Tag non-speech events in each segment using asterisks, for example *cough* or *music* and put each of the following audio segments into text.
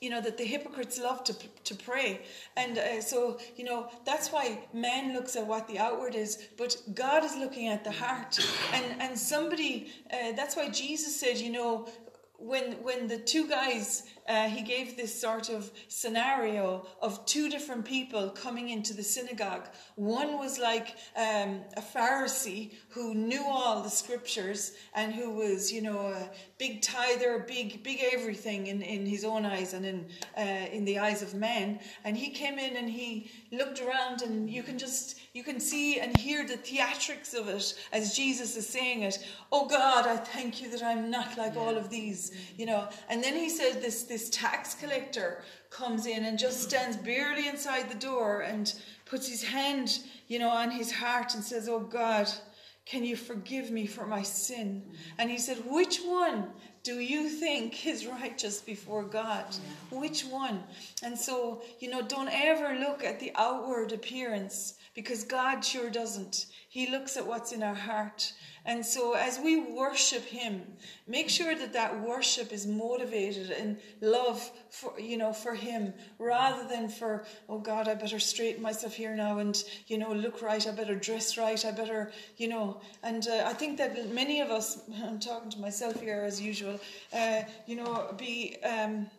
you know that the hypocrites love to to pray. And uh, so you know that's why man looks at what the outward is but god is looking at the heart. And and somebody uh, that's why jesus said you know when when the two guys uh, he gave this sort of scenario of two different people coming into the synagogue. One was like um, a Pharisee who knew all the scriptures and who was, you know, a big tither, big, big everything in, in his own eyes and in uh, in the eyes of men. And he came in and he looked around, and you can just you can see and hear the theatrics of it as Jesus is saying it. Oh God, I thank you that I'm not like all of these, you know. And then he said this this tax collector comes in and just stands barely inside the door and puts his hand, you know, on his heart and says, Oh God, can you forgive me for my sin? And he said, Which one do you think is righteous before God? Which one? And so, you know, don't ever look at the outward appearance because God sure doesn't. He looks at what's in our heart. And so, as we worship Him, make sure that that worship is motivated in love for you know for Him, rather than for oh God, I better straighten myself here now and you know look right. I better dress right. I better you know. And uh, I think that many of us, *laughs* I'm talking to myself here as usual, uh, you know, be. Um,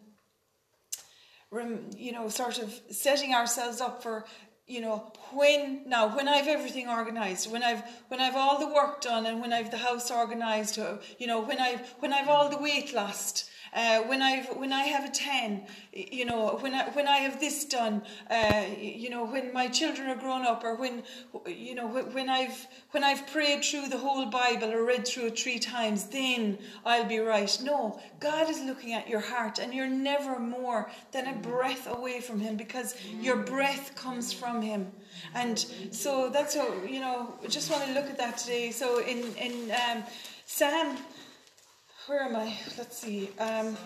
you know, sort of setting ourselves up for you know when now when i've everything organized when i've when i've all the work done and when i've the house organized you know when i've when i've all the weight lost uh, when I've when I have a ten, you know, when I when I have this done, uh, you know, when my children are grown up, or when you know when I've when I've prayed through the whole Bible or read through it three times, then I'll be right. No, God is looking at your heart, and you're never more than a breath away from Him because your breath comes from Him. And so that's how you know. Just want to look at that today. So in in um, Psalm where am I? Let's see. Um,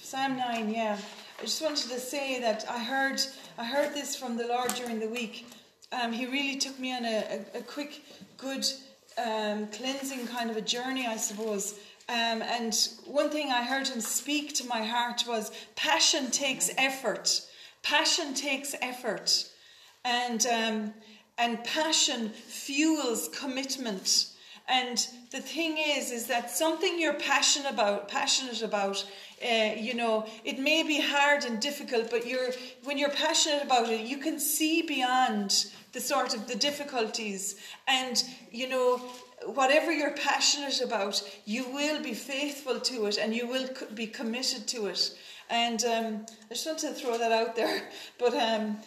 Psalm nine. Yeah. I just wanted to say that I heard I heard this from the Lord during the week. Um, he really took me on a, a, a quick, good um, cleansing kind of a journey, I suppose. Um, and one thing I heard him speak to my heart was passion takes effort. Passion takes effort, and um, and passion fuels commitment. And the thing is, is that something you're passionate about, passionate about, uh, you know, it may be hard and difficult, but you're when you're passionate about it, you can see beyond the sort of the difficulties, and you know, whatever you're passionate about, you will be faithful to it, and you will be committed to it. And um, I just want to throw that out there, *laughs* but um,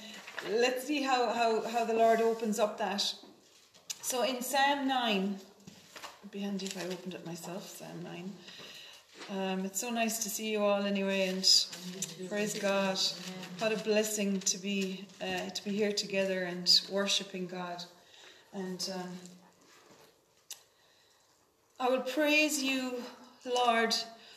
let's see how, how, how the Lord opens up that. So in Psalm 9, It'd be handy if I opened it myself, Psalm 9. Um, it's so nice to see you all anyway, and praise God. What a blessing to be uh, to be here together and worshiping God. And um, I will praise you, Lord,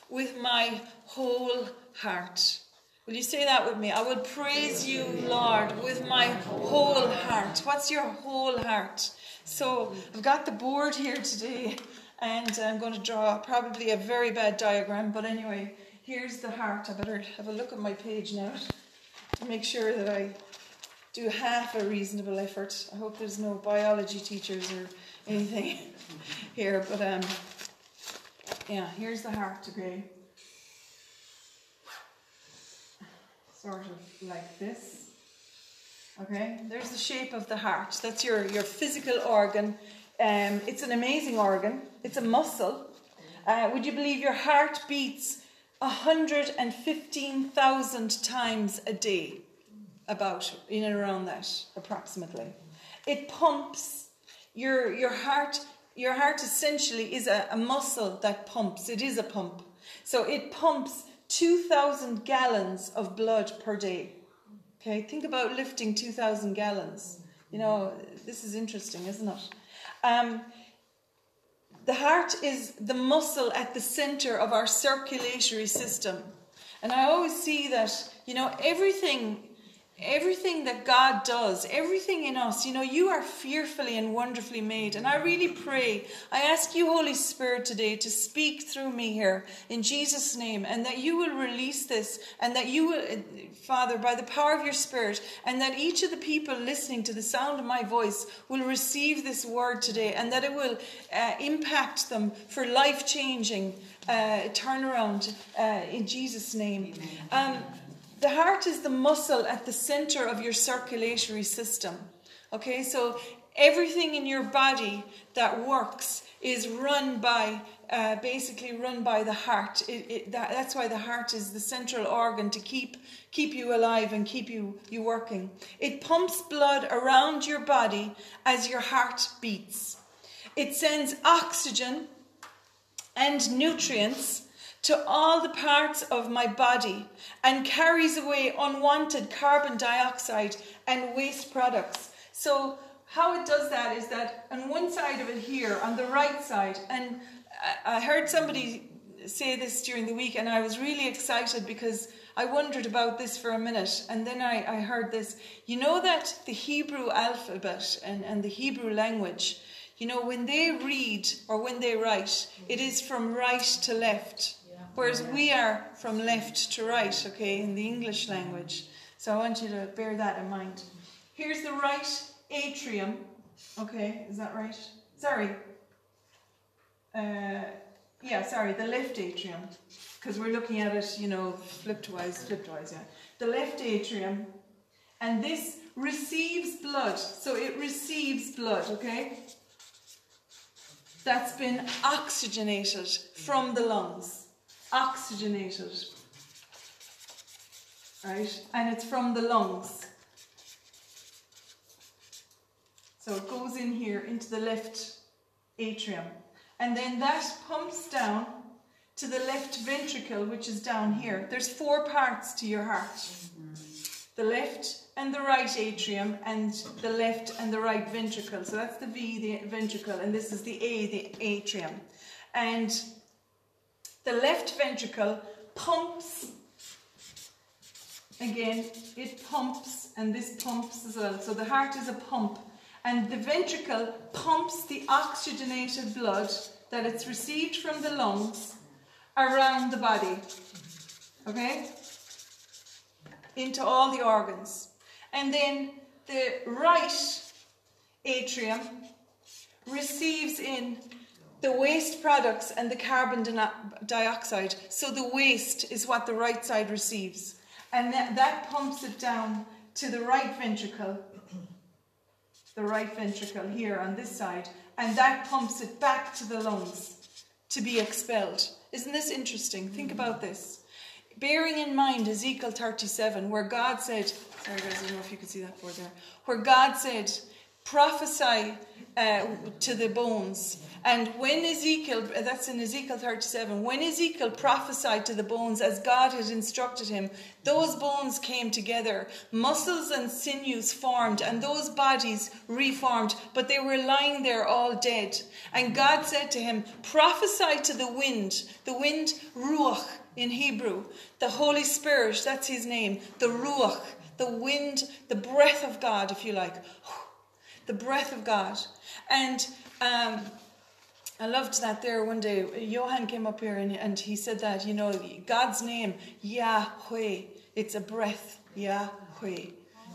with my whole heart. Will you say that with me? I will praise you, Lord, with my whole heart. What's your whole heart? So I've got the board here today, and I'm going to draw probably a very bad diagram, but anyway, here's the heart. I better have a look at my page now to make sure that I do half a reasonable effort. I hope there's no biology teachers or anything *laughs* here, but um, yeah, here's the heart, okay? Sort of like this. Okay, there's the shape of the heart. That's your, your physical organ. Um, it's an amazing organ, it's a muscle. Uh, would you believe your heart beats 115,000 times a day? About in and around that, approximately. It pumps your, your heart. Your heart essentially is a, a muscle that pumps. It is a pump. So it pumps 2,000 gallons of blood per day. Okay, think about lifting 2,000 gallons. You know, this is interesting, isn't it? Um, the heart is the muscle at the center of our circulatory system. And I always see that, you know, everything everything that God does, everything in us, you know, you are fearfully and wonderfully made. And I really pray, I ask you, Holy Spirit, today to speak through me here in Jesus' name, and that you will release this, and that you will, Father, by the power of your Spirit, and that each of the people listening to the sound of my voice will receive this word today, and that it will uh, impact them for life changing uh, turnaround uh, in Jesus' name. Um, the heart is the muscle at the center of your circulatory system. Okay, so everything in your body that works is run by, uh, basically run by the heart. It, it, that, that's why the heart is the central organ to keep keep you alive and keep you, you working. It pumps blood around your body as your heart beats. It sends oxygen and nutrients to all the parts of my body and carries away unwanted carbon dioxide and waste products. So, how it does that is that on one side of it here, on the right side, and I heard somebody say this during the week, and I was really excited because I wondered about this for a minute, and then I, I heard this. You know that the Hebrew alphabet and, and the Hebrew language, you know, when they read or when they write, it is from right to left. Whereas we are from left to right, okay, in the English language. So I want you to bear that in mind. Here's the right atrium. Okay, is that right? Sorry. Uh, yeah, sorry, the left atrium. Because we're looking at it, you know, flipped wise, flipped wise, yeah. The left atrium. And this receives blood. So it receives blood, okay? That's been oxygenated from the lungs oxygenated. Right? And it's from the lungs. So it goes in here into the left atrium. And then that pumps down to the left ventricle, which is down here. There's four parts to your heart the left and the right atrium, and the left and the right ventricle. So that's the V, the ventricle, and this is the A, the atrium. And the left ventricle pumps. Again it pumps and this pumps as well. So the heart is a pump. And the ventricle pumps the oxygenated blood that it's received from the lungs around the body. Okay? Into all the organs. And then the right atrium receives in the waste products and the carbon dioxide. So the waste is what the right side receives. And that, that pumps it down to the right ventricle, the right ventricle here on this side, and that pumps it back to the lungs to be expelled. Isn't this interesting? Think mm. about this. Bearing in mind Ezekiel 37, where God said, sorry guys, I don't know if you can see that board there, where God said, prophesy uh, to the bones. And when Ezekiel, that's in Ezekiel 37, when Ezekiel prophesied to the bones as God had instructed him, those bones came together, muscles and sinews formed, and those bodies reformed, but they were lying there all dead. And God said to him, Prophesy to the wind, the wind, Ruach in Hebrew, the Holy Spirit, that's his name, the Ruach, the wind, the breath of God, if you like the breath of God. And um, I loved that there one day. Johan came up here and, and he said that, you know, God's name, Yahweh, it's a breath, Yahweh.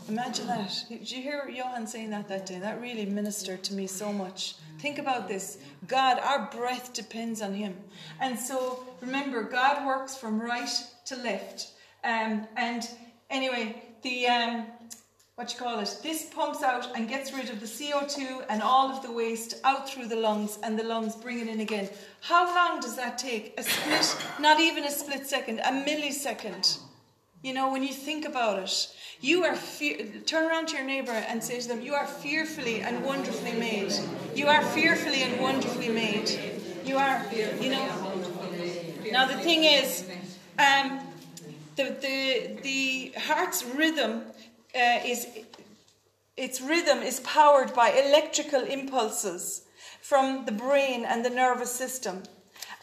Imagine that. Did you hear Johan saying that that day? That really ministered to me so much. Think about this. God, our breath depends on Him. And so remember, God works from right to left. Um, and anyway, the um, what you call it, this pumps out and gets rid of the CO2 and all of the waste out through the lungs, and the lungs bring it in again. How long does that take? A split, not even a split second, a millisecond. You know, when you think about it, you are fe- turn around to your neighbor and say to them, "You are fearfully and wonderfully made. You are fearfully and wonderfully made. You are, you know." Now the thing is, um, the the the heart's rhythm uh, is its rhythm is powered by electrical impulses from the brain and the nervous system.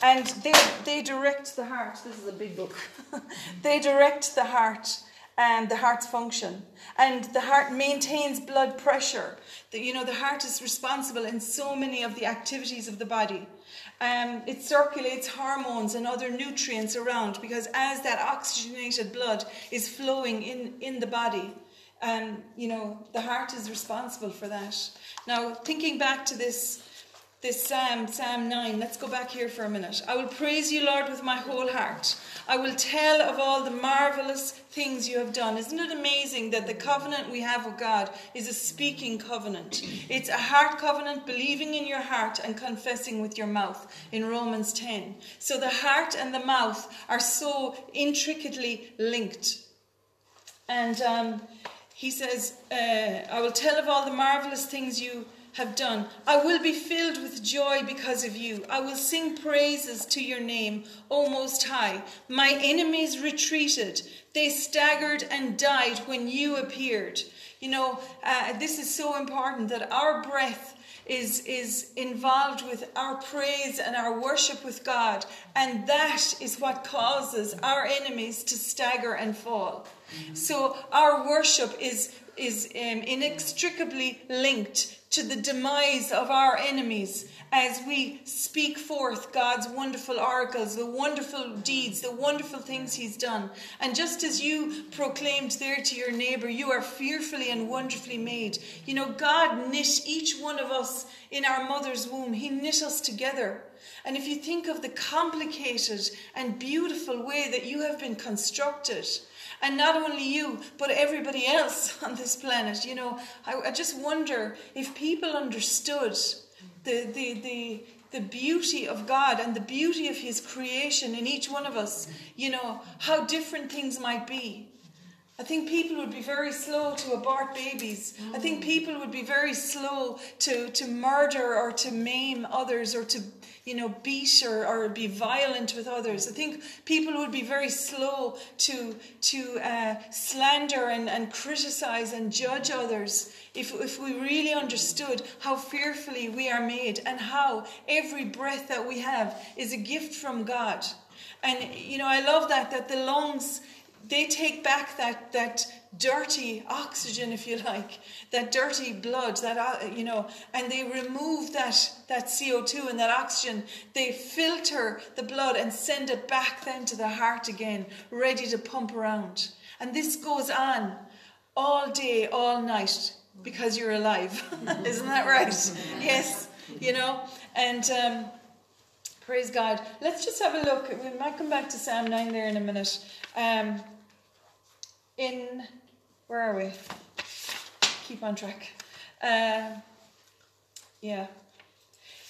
And they, they direct the heart. This is a big book. *laughs* they direct the heart and the heart's function. And the heart maintains blood pressure. The, you know, the heart is responsible in so many of the activities of the body. Um, it circulates hormones and other nutrients around because as that oxygenated blood is flowing in, in the body, um, you know, the heart is responsible for that. Now, thinking back to this this Psalm, Psalm 9. Let's go back here for a minute. I will praise you, Lord, with my whole heart. I will tell of all the marvelous things you have done. Isn't it amazing that the covenant we have with God is a speaking covenant? It's a heart covenant, believing in your heart and confessing with your mouth in Romans 10. So the heart and the mouth are so intricately linked. And um, he says, uh, I will tell of all the marvelous things you have done. I will be filled with joy because of you. I will sing praises to your name, O Most High. My enemies retreated. They staggered and died when you appeared. You know, uh, this is so important that our breath is, is involved with our praise and our worship with God. And that is what causes our enemies to stagger and fall. So our worship is, is um, inextricably linked to the demise of our enemies as we speak forth God's wonderful oracles, the wonderful deeds, the wonderful things He's done. And just as you proclaimed there to your neighbor, you are fearfully and wonderfully made. You know, God knit each one of us in our mother's womb, He knit us together. And if you think of the complicated and beautiful way that you have been constructed, and not only you, but everybody else *laughs* on this planet. You know, I, I just wonder if people understood the, the, the, the beauty of God and the beauty of His creation in each one of us, you know, how different things might be. I think people would be very slow to abort babies. I think people would be very slow to, to murder or to maim others or to, you know, beat or, or be violent with others. I think people would be very slow to, to uh, slander and, and criticize and judge others if, if we really understood how fearfully we are made and how every breath that we have is a gift from God. And, you know, I love that, that the lungs they take back that that dirty oxygen if you like that dirty blood that uh, you know and they remove that that CO2 and that oxygen. They filter the blood and send it back then to the heart again ready to pump around. And this goes on all day all night because you're alive. *laughs* Isn't that right? *laughs* Yes you know? And um, praise God. Let's just have a look. We might come back to Psalm 9 there in a minute. Um, in where are we? Keep on track. Uh, yeah.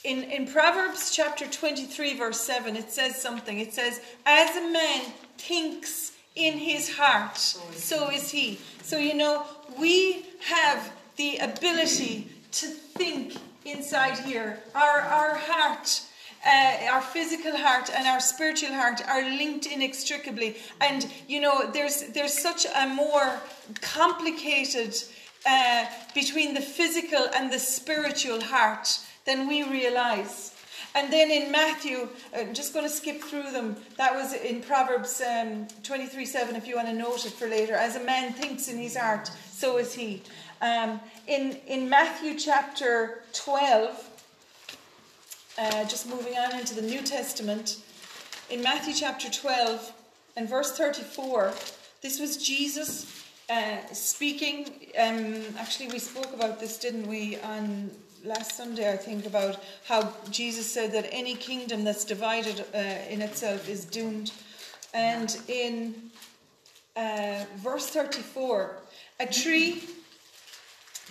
In, in Proverbs chapter 23, verse 7, it says something. It says, As a man thinks in his heart, so is he. So, you know, we have the ability to think inside here. Our, our heart uh, our physical heart and our spiritual heart are linked inextricably. And you know, there's there's such a more complicated uh, between the physical and the spiritual heart than we realize. And then in Matthew, I'm just going to skip through them. That was in Proverbs um, 23 7, if you want to note it for later. As a man thinks in his heart, so is he. Um, in, in Matthew chapter 12, uh, just moving on into the New Testament, in Matthew chapter 12 and verse 34, this was Jesus uh, speaking. Um, actually, we spoke about this, didn't we, on last Sunday, I think, about how Jesus said that any kingdom that's divided uh, in itself is doomed. And in uh, verse 34, a tree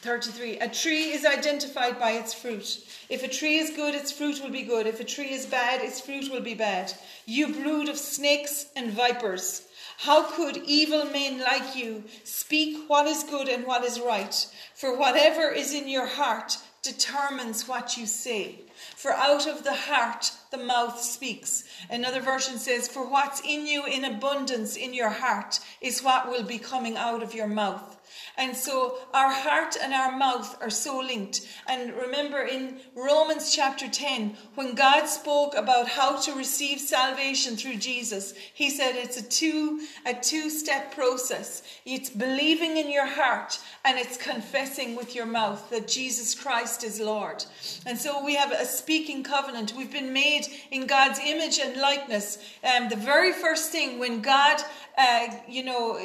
33. A tree is identified by its fruit. If a tree is good, its fruit will be good. If a tree is bad, its fruit will be bad. You brood of snakes and vipers. How could evil men like you speak what is good and what is right? For whatever is in your heart determines what you say. For out of the heart the mouth speaks. Another version says, For what's in you in abundance in your heart is what will be coming out of your mouth. And so our heart and our mouth are so linked. And remember in Romans chapter 10, when God spoke about how to receive salvation through Jesus, he said it's a two, a two step process. It's believing in your heart and it's confessing with your mouth that Jesus Christ is Lord. And so we have a speaking covenant. We've been made in God's image and likeness. Um, the very first thing when God, uh, you know,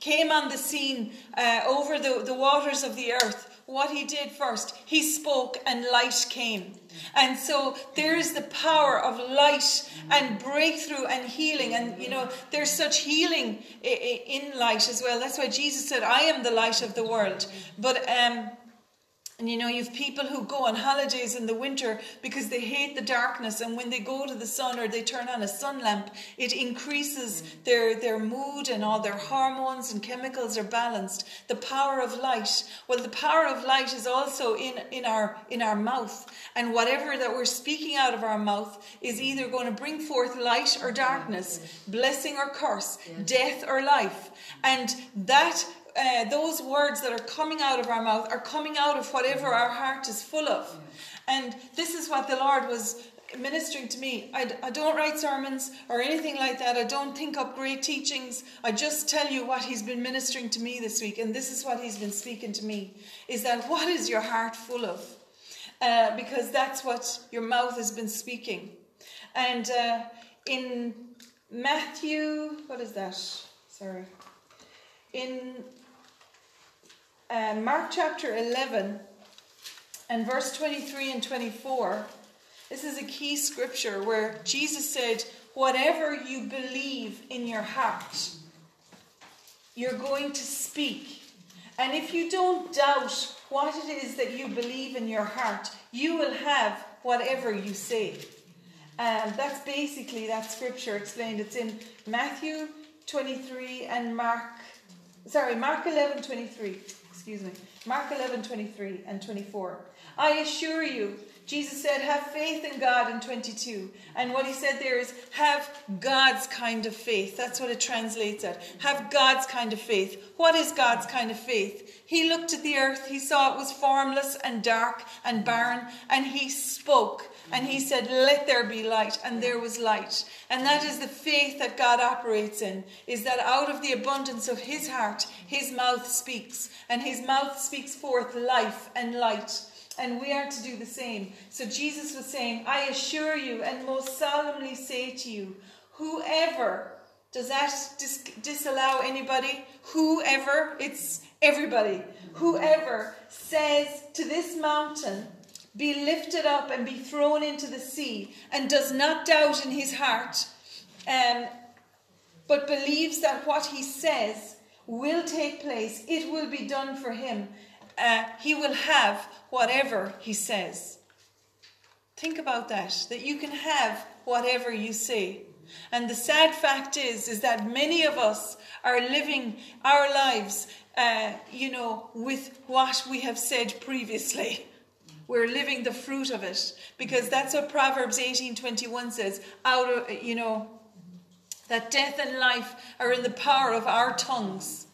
came on the scene uh, over the, the waters of the earth, what he did first, he spoke and light came. And so there's the power of light and breakthrough and healing. And, you know, there's such healing in light as well. That's why Jesus said, I am the light of the world. But, um, and you know, you have people who go on holidays in the winter because they hate the darkness, and when they go to the sun or they turn on a sun lamp, it increases mm. their, their mood and all their hormones and chemicals are balanced. The power of light. Well, the power of light is also in, in our in our mouth. And whatever that we're speaking out of our mouth is either going to bring forth light or darkness, mm. blessing or curse, death or life. And that uh, those words that are coming out of our mouth are coming out of whatever our heart is full of. And this is what the Lord was ministering to me. I, I don't write sermons or anything like that. I don't think up great teachings. I just tell you what He's been ministering to me this week. And this is what He's been speaking to me is that what is your heart full of? Uh, because that's what your mouth has been speaking. And uh, in Matthew, what is that? Sorry. In uh, Mark chapter 11 and verse 23 and 24, this is a key scripture where Jesus said, Whatever you believe in your heart, you're going to speak. And if you don't doubt what it is that you believe in your heart, you will have whatever you say. And that's basically that scripture explained. It's in Matthew 23 and Mark, sorry, Mark 11 23 excuse me, Mark 11, 23 and 24. I assure you, Jesus said, have faith in God in 22. And what he said there is, have God's kind of faith. That's what it translates at. Have God's kind of faith. What is God's kind of faith? He looked at the earth, he saw it was formless and dark and barren, and he spoke. And he said, Let there be light, and there was light. And that is the faith that God operates in, is that out of the abundance of his heart, his mouth speaks, and his mouth speaks forth life and light. And we are to do the same. So Jesus was saying, I assure you and most solemnly say to you, whoever, does that dis- disallow anybody? Whoever, it's everybody. Whoever says to this mountain, be lifted up and be thrown into the sea, and does not doubt in his heart, um, but believes that what he says will take place, it will be done for him. Uh, he will have whatever he says. Think about that, that you can have whatever you say. And the sad fact is, is that many of us are living our lives, uh, you know, with what we have said previously. *laughs* We're living the fruit of it because that's what Proverbs 18:21 says. Out of you know that death and life are in the power of our tongues.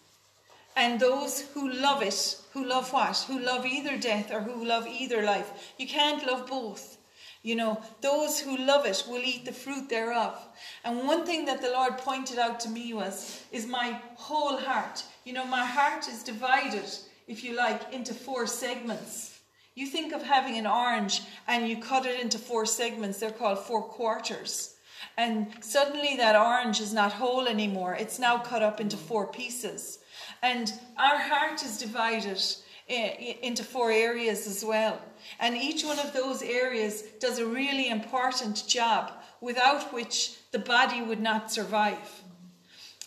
And those who love it, who love what? Who love either death or who love either life. You can't love both. You know, those who love it will eat the fruit thereof. And one thing that the Lord pointed out to me was, is my whole heart. You know, my heart is divided, if you like, into four segments. You think of having an orange and you cut it into four segments, they're called four quarters. And suddenly that orange is not whole anymore, it's now cut up into four pieces. And our heart is divided into four areas as well. And each one of those areas does a really important job without which the body would not survive.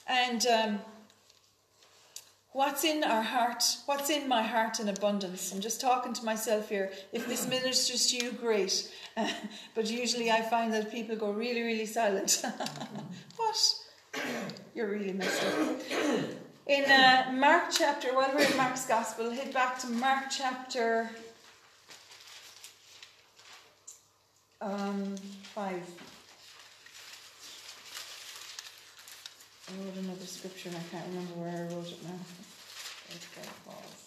And um, What's in our heart? What's in my heart in abundance? I'm just talking to myself here. If this ministers to you, great. Uh, *laughs* but usually I find that people go really, really silent. *laughs* what? You're really messed up. In uh, Mark chapter, while we're in Mark's Gospel, head back to Mark chapter Um, five. I wrote another scripture and I can't remember where I wrote it now. Let's go, pause.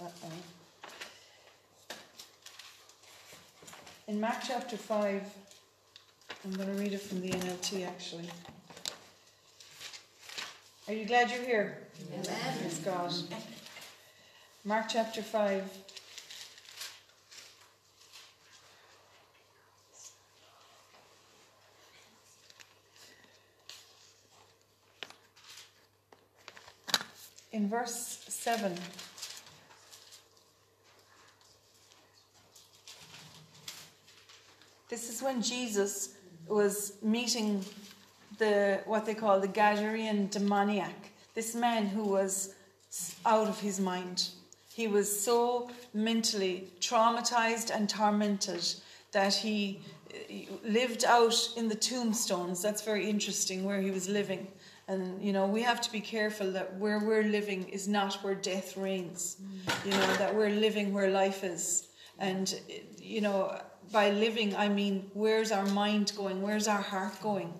Uh-oh. In Mark chapter 5, I'm going to read it from the NLT actually. Are you glad you're here? Amen. Praise God. Mark chapter 5. In verse 7. This is when Jesus was meeting the what they call the Gadarene demoniac. This man who was out of his mind. He was so mentally traumatized and tormented that he lived out in the tombstones. That's very interesting where he was living. And you know, we have to be careful that where we're living is not where death reigns. You know, that we're living where life is. And you know, by living, I mean, where's our mind going? Where's our heart going?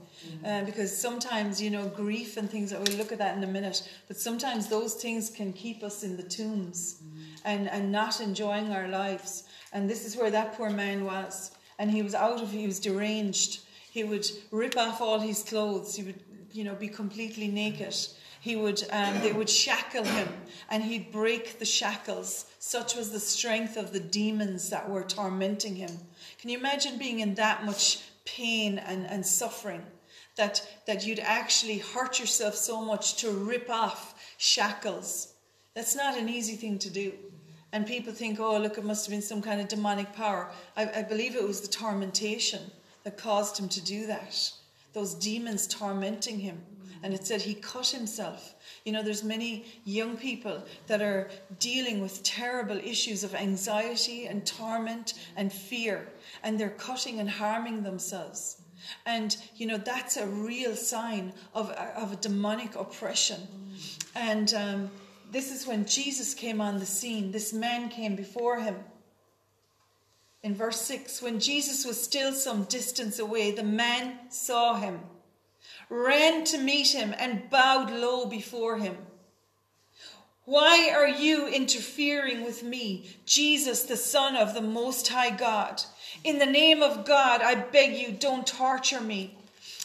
Uh, because sometimes, you know, grief and things, that we'll look at that in a minute, but sometimes those things can keep us in the tombs and, and not enjoying our lives. And this is where that poor man was. And he was out of, he was deranged. He would rip off all his clothes. He would, you know, be completely naked. He would, um, they would shackle him and he'd break the shackles. Such was the strength of the demons that were tormenting him. Can you imagine being in that much pain and, and suffering? That, that you'd actually hurt yourself so much to rip off shackles. That's not an easy thing to do. And people think, oh, look, it must have been some kind of demonic power. I, I believe it was the tormentation that caused him to do that. Those demons tormenting him. And it said he cut himself. You know, there's many young people that are dealing with terrible issues of anxiety and torment and fear, and they're cutting and harming themselves. And, you know, that's a real sign of, of a demonic oppression. And um, this is when Jesus came on the scene. This man came before him. In verse 6, when Jesus was still some distance away, the man saw him, ran to meet him, and bowed low before him. Why are you interfering with me, Jesus, the Son of the Most High God? In the name of God, I beg you, don't torture me.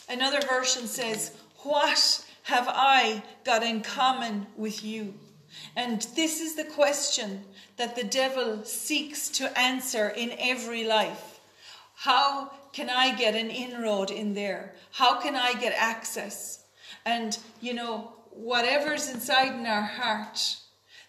Another version says, What have I got in common with you? And this is the question that the devil seeks to answer in every life. How can I get an inroad in there? How can I get access? And, you know, whatever's inside in our heart,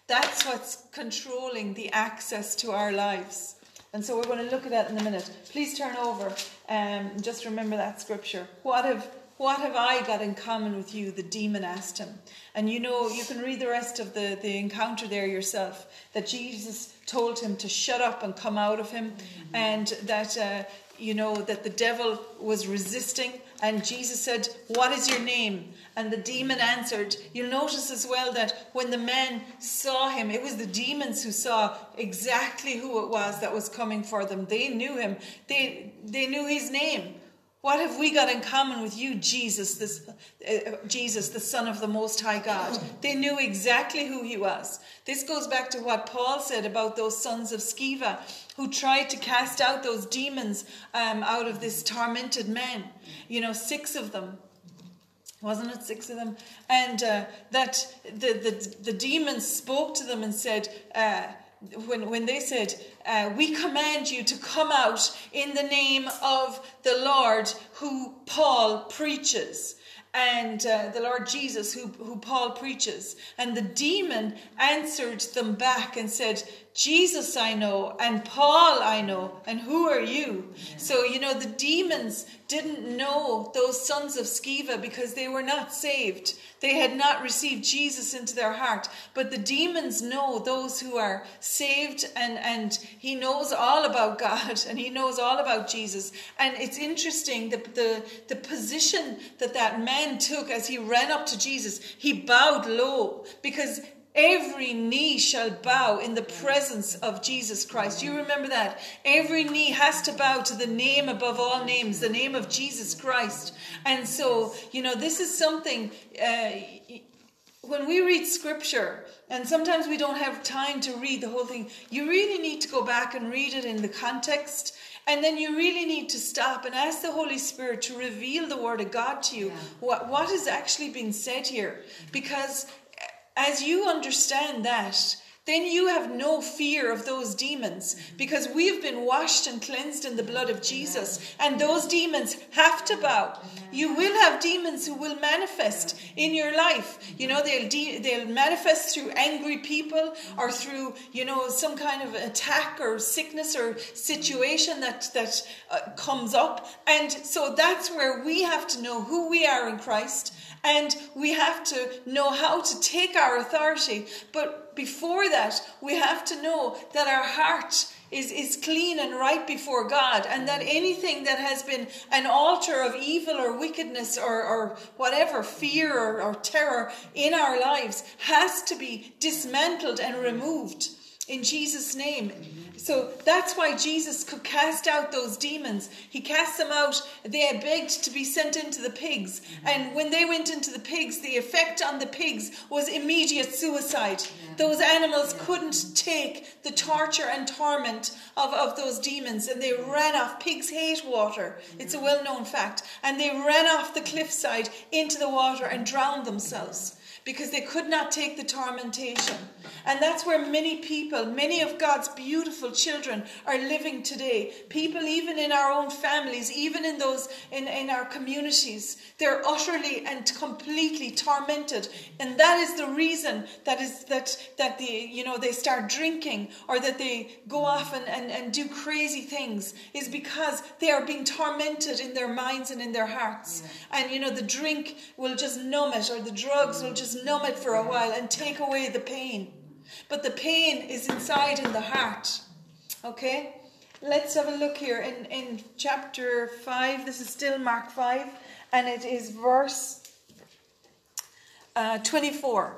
that's what's controlling the access to our lives. And so we're going to look at that in a minute. Please turn over and um, just remember that scripture. What have what have I got in common with you? The demon asked him. And you know, you can read the rest of the, the encounter there yourself. That Jesus told him to shut up and come out of him. Mm-hmm. And that, uh, you know, that the devil was resisting. And Jesus said, What is your name? And the demon answered. You'll notice as well that when the men saw him, it was the demons who saw exactly who it was that was coming for them. They knew him, they, they knew his name. What have we got in common with you, Jesus, this, uh, Jesus, the Son of the Most High God? They knew exactly who he was. This goes back to what Paul said about those sons of Sceva who tried to cast out those demons um, out of this tormented man. You know, six of them wasn't it six of them and uh, that the, the the demons spoke to them and said uh, when, when they said, uh, We command you to come out in the name of the Lord who Paul preaches and uh, the Lord Jesus, who, who Paul preaches. And the demon answered them back and said, Jesus I know, and Paul I know, and who are you? Yeah. So, you know, the demons didn't know those sons of Sceva because they were not saved. They had not received Jesus into their heart. But the demons know those who are saved, and, and he knows all about God *laughs* and he knows all about Jesus. And it's interesting the, the, the position that that man took as he ran up to Jesus. He bowed low because Every knee shall bow in the presence of Jesus Christ. You remember that? Every knee has to bow to the name above all names, the name of Jesus Christ. And so, you know, this is something. Uh, when we read scripture, and sometimes we don't have time to read the whole thing, you really need to go back and read it in the context. And then you really need to stop and ask the Holy Spirit to reveal the Word of God to you. Yeah. What, what is actually being said here? Because as you understand that, then you have no fear of those demons because we've been washed and cleansed in the blood of Jesus, and those demons have to bow. You will have demons who will manifest in your life. You know, they'll de- they'll manifest through angry people or through you know some kind of attack or sickness or situation that that uh, comes up, and so that's where we have to know who we are in Christ and we have to know how to take our authority. But before that, we have to know that our heart is, is clean and right before God, and that anything that has been an altar of evil or wickedness or, or whatever, fear or, or terror in our lives has to be dismantled and removed in Jesus' name. So that's why Jesus could cast out those demons. He cast them out. They begged to be sent into the pigs. And when they went into the pigs, the effect on the pigs was immediate suicide. Those animals couldn't take the torture and torment of, of those demons and they ran off. Pigs hate water. It's a well known fact. And they ran off the cliffside into the water and drowned themselves because they could not take the tormentation. And that's where many people, many of God's beautiful children are living today. People, even in our own families, even in those in, in our communities, they're utterly and completely tormented. And that is the reason that is that that they, you know, they start drinking or that they go off and, and, and do crazy things, is because they are being tormented in their minds and in their hearts. Yeah. And you know, the drink will just numb it, or the drugs will just just numb it for a while and take away the pain. But the pain is inside in the heart. Okay? Let's have a look here in, in chapter 5. This is still Mark 5, and it is verse uh, 24.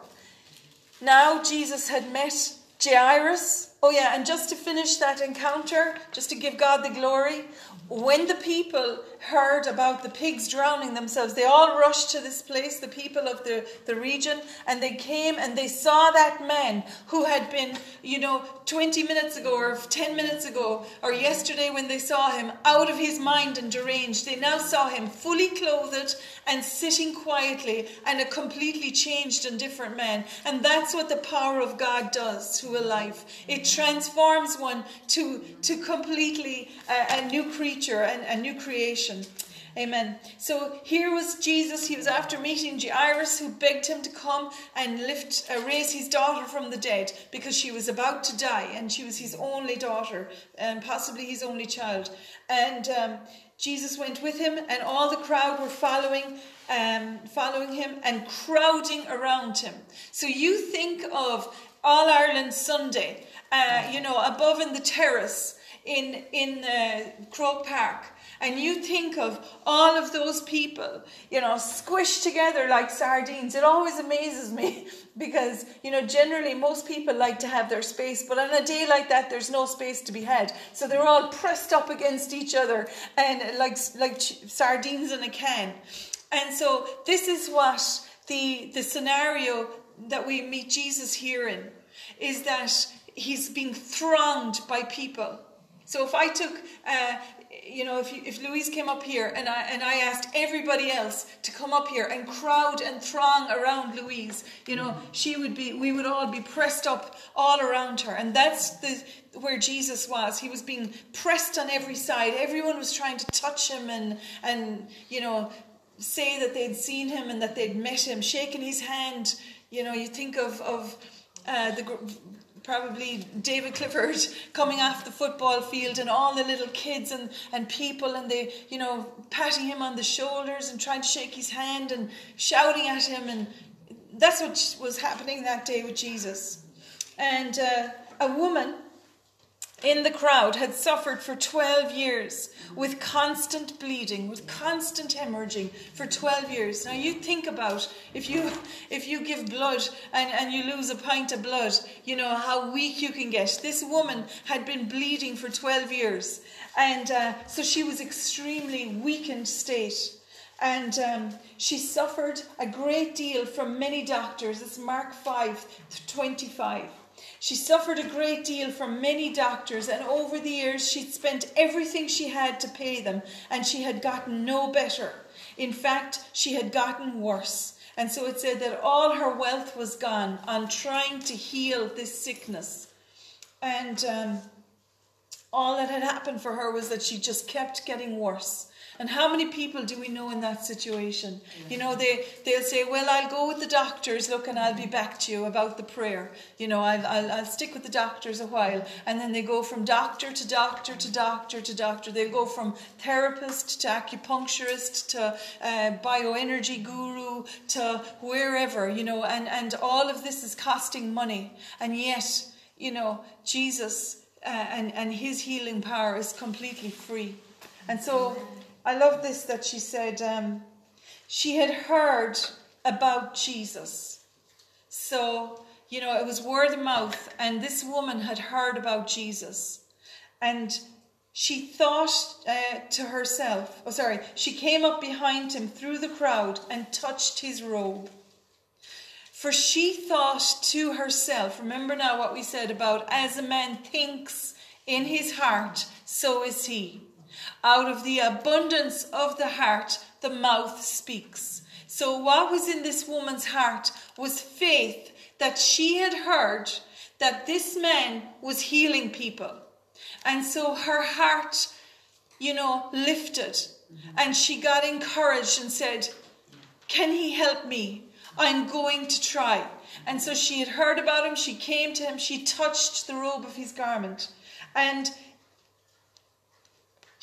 Now Jesus had met Jairus. Oh, yeah, and just to finish that encounter, just to give God the glory, when the people heard about the pigs drowning themselves, they all rushed to this place, the people of the, the region, and they came and they saw that man who had been, you know, 20 minutes ago or 10 minutes ago or yesterday when they saw him out of his mind and deranged. They now saw him fully clothed and sitting quietly and a completely changed and different man. And that's what the power of God does to a life. It transforms one to, to completely a, a new creature and a new creation. Amen. So here was Jesus. He was after meeting Jairus, who begged him to come and lift, uh, raise his daughter from the dead because she was about to die, and she was his only daughter, and possibly his only child. And um, Jesus went with him, and all the crowd were following, um, following him and crowding around him. So you think of All Ireland Sunday, uh, you know, above in the terrace in in uh, Croke Park and you think of all of those people, you know, squished together like sardines. It always amazes me *laughs* because, you know, generally most people like to have their space, but on a day like that, there's no space to be had. So they're all pressed up against each other and like, like sardines in a can. And so this is what the, the scenario that we meet Jesus here in is that he's being thronged by people. So if I took uh, you know, if, you, if Louise came up here and I, and I asked everybody else to come up here and crowd and throng around Louise, you know, she would be, we would all be pressed up all around her. And that's the, where Jesus was. He was being pressed on every side. Everyone was trying to touch him and, and, you know, say that they'd seen him and that they'd met him, shaking his hand. You know, you think of, of uh, the probably David Clifford coming off the football field and all the little kids and, and people and they, you know, patting him on the shoulders and trying to shake his hand and shouting at him. And that's what was happening that day with Jesus. And uh, a woman in the crowd had suffered for 12 years with constant bleeding, with constant hemorrhaging for 12 years. Now you think about if you if you give blood and, and you lose a pint of blood, you know how weak you can get. This woman had been bleeding for 12 years. And uh, so she was extremely weakened state. And um, she suffered a great deal from many doctors. It's Mark 5 25. She suffered a great deal from many doctors, and over the years she'd spent everything she had to pay them, and she had gotten no better. In fact, she had gotten worse. And so it said that all her wealth was gone on trying to heal this sickness. And um, all that had happened for her was that she just kept getting worse. And how many people do we know in that situation? You know, they, they'll say, Well, I'll go with the doctors, look, and I'll be back to you about the prayer. You know, I'll, I'll, I'll stick with the doctors a while. And then they go from doctor to doctor to doctor to doctor. They go from therapist to acupuncturist to uh, bioenergy guru to wherever, you know, and, and all of this is costing money. And yet, you know, Jesus uh, and, and his healing power is completely free. And so I love this that she said um, she had heard about Jesus. So, you know, it was word of mouth, and this woman had heard about Jesus. And she thought uh, to herself, oh, sorry, she came up behind him through the crowd and touched his robe. For she thought to herself, remember now what we said about as a man thinks in his heart, so is he. Out of the abundance of the heart, the mouth speaks. So, what was in this woman's heart was faith that she had heard that this man was healing people. And so her heart, you know, lifted and she got encouraged and said, Can he help me? I'm going to try. And so she had heard about him, she came to him, she touched the robe of his garment. And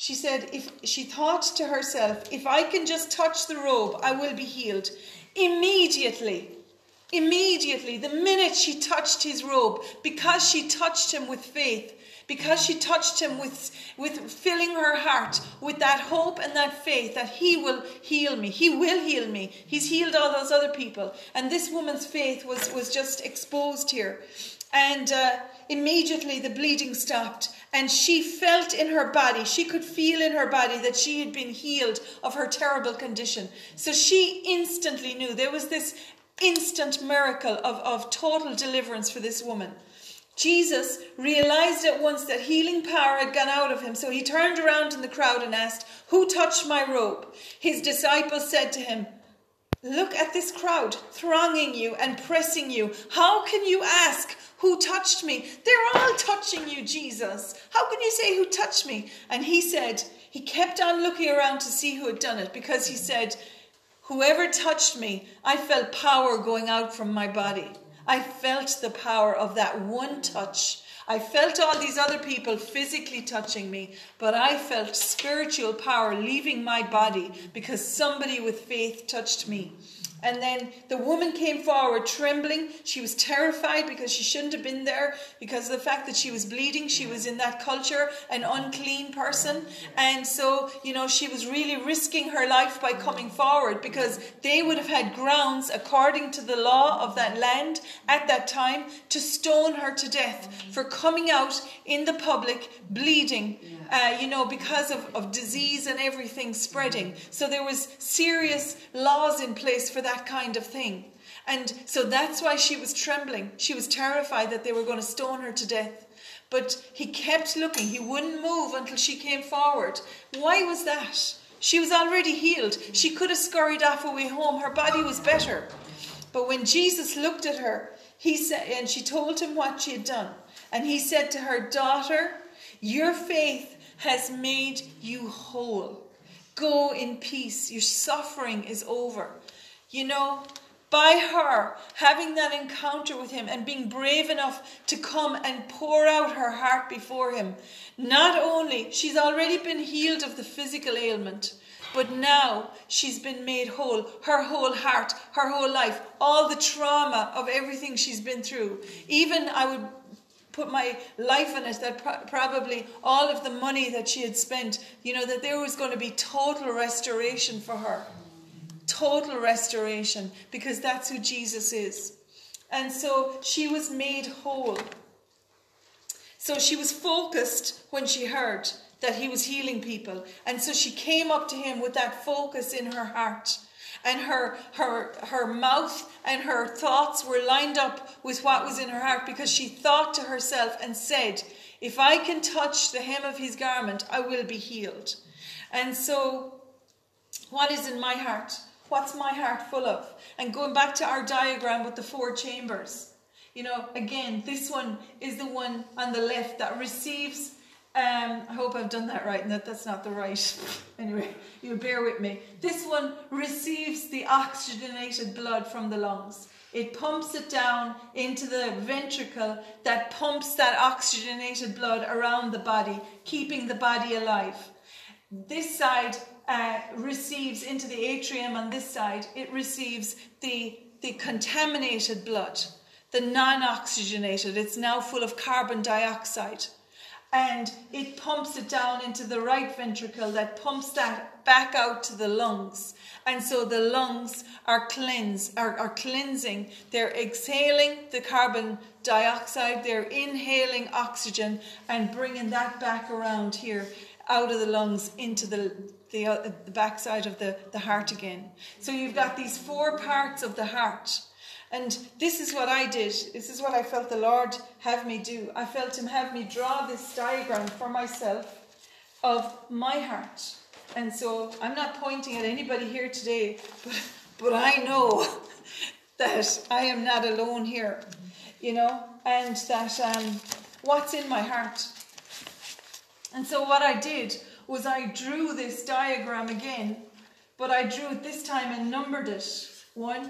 she said, if she thought to herself, if I can just touch the robe, I will be healed. Immediately, immediately, the minute she touched his robe, because she touched him with faith, because she touched him with, with filling her heart with that hope and that faith that he will heal me. He will heal me. He's healed all those other people. And this woman's faith was, was just exposed here. And uh, immediately the bleeding stopped and she felt in her body, she could feel in her body that she had been healed of her terrible condition. So she instantly knew there was this instant miracle of, of total deliverance for this woman. Jesus realized at once that healing power had gone out of him, so he turned around in the crowd and asked, Who touched my robe? His disciples said to him, Look at this crowd thronging you and pressing you. How can you ask who touched me? They're all touching you, Jesus. How can you say who touched me? And he said, he kept on looking around to see who had done it because he said, Whoever touched me, I felt power going out from my body. I felt the power of that one touch. I felt all these other people physically touching me, but I felt spiritual power leaving my body because somebody with faith touched me. And then the woman came forward trembling. She was terrified because she shouldn't have been there because of the fact that she was bleeding. She was in that culture, an unclean person. And so, you know, she was really risking her life by coming forward because they would have had grounds, according to the law of that land at that time, to stone her to death for coming out in the public bleeding uh, you know, because of, of disease and everything spreading. So there was serious laws in place for that kind of thing. And so that's why she was trembling. She was terrified that they were going to stone her to death. But he kept looking. He wouldn't move until she came forward. Why was that? She was already healed. She could have scurried off away home. Her body was better. But when Jesus looked at her, he said, and she told him what she had done. And he said to her, Daughter, your faith has made you whole. Go in peace. Your suffering is over. You know, by her having that encounter with him and being brave enough to come and pour out her heart before him, not only she's already been healed of the physical ailment, but now she's been made whole. Her whole heart, her whole life, all the trauma of everything she's been through. Even I would put my life in it that pro- probably all of the money that she had spent, you know, that there was going to be total restoration for her. Total restoration, because that's who Jesus is. And so she was made whole. So she was focused when she heard that he was healing people. And so she came up to him with that focus in her heart. And her, her, her mouth and her thoughts were lined up with what was in her heart because she thought to herself and said, If I can touch the hem of his garment, I will be healed. And so, what is in my heart? What's my heart full of? And going back to our diagram with the four chambers, you know, again, this one is the one on the left that receives. Um, I hope I've done that right and that that's not the right. *laughs* anyway, you bear with me. This one receives the oxygenated blood from the lungs. It pumps it down into the ventricle that pumps that oxygenated blood around the body, keeping the body alive. This side uh, receives into the atrium on this side, it receives the, the contaminated blood the non oxygenated. It's now full of carbon dioxide. And it pumps it down into the right ventricle that pumps that back out to the lungs. And so the lungs are cleansed, are, are cleansing. They're exhaling the carbon dioxide, they're inhaling oxygen and bringing that back around here out of the lungs into the, the, uh, the backside of the, the heart again. So you've got these four parts of the heart and this is what I did. This is what I felt the Lord have me do. I felt Him have me draw this diagram for myself of my heart. And so I'm not pointing at anybody here today, but, but I know *laughs* that I am not alone here, you know, and that um, what's in my heart. And so what I did was I drew this diagram again, but I drew it this time and numbered it. One,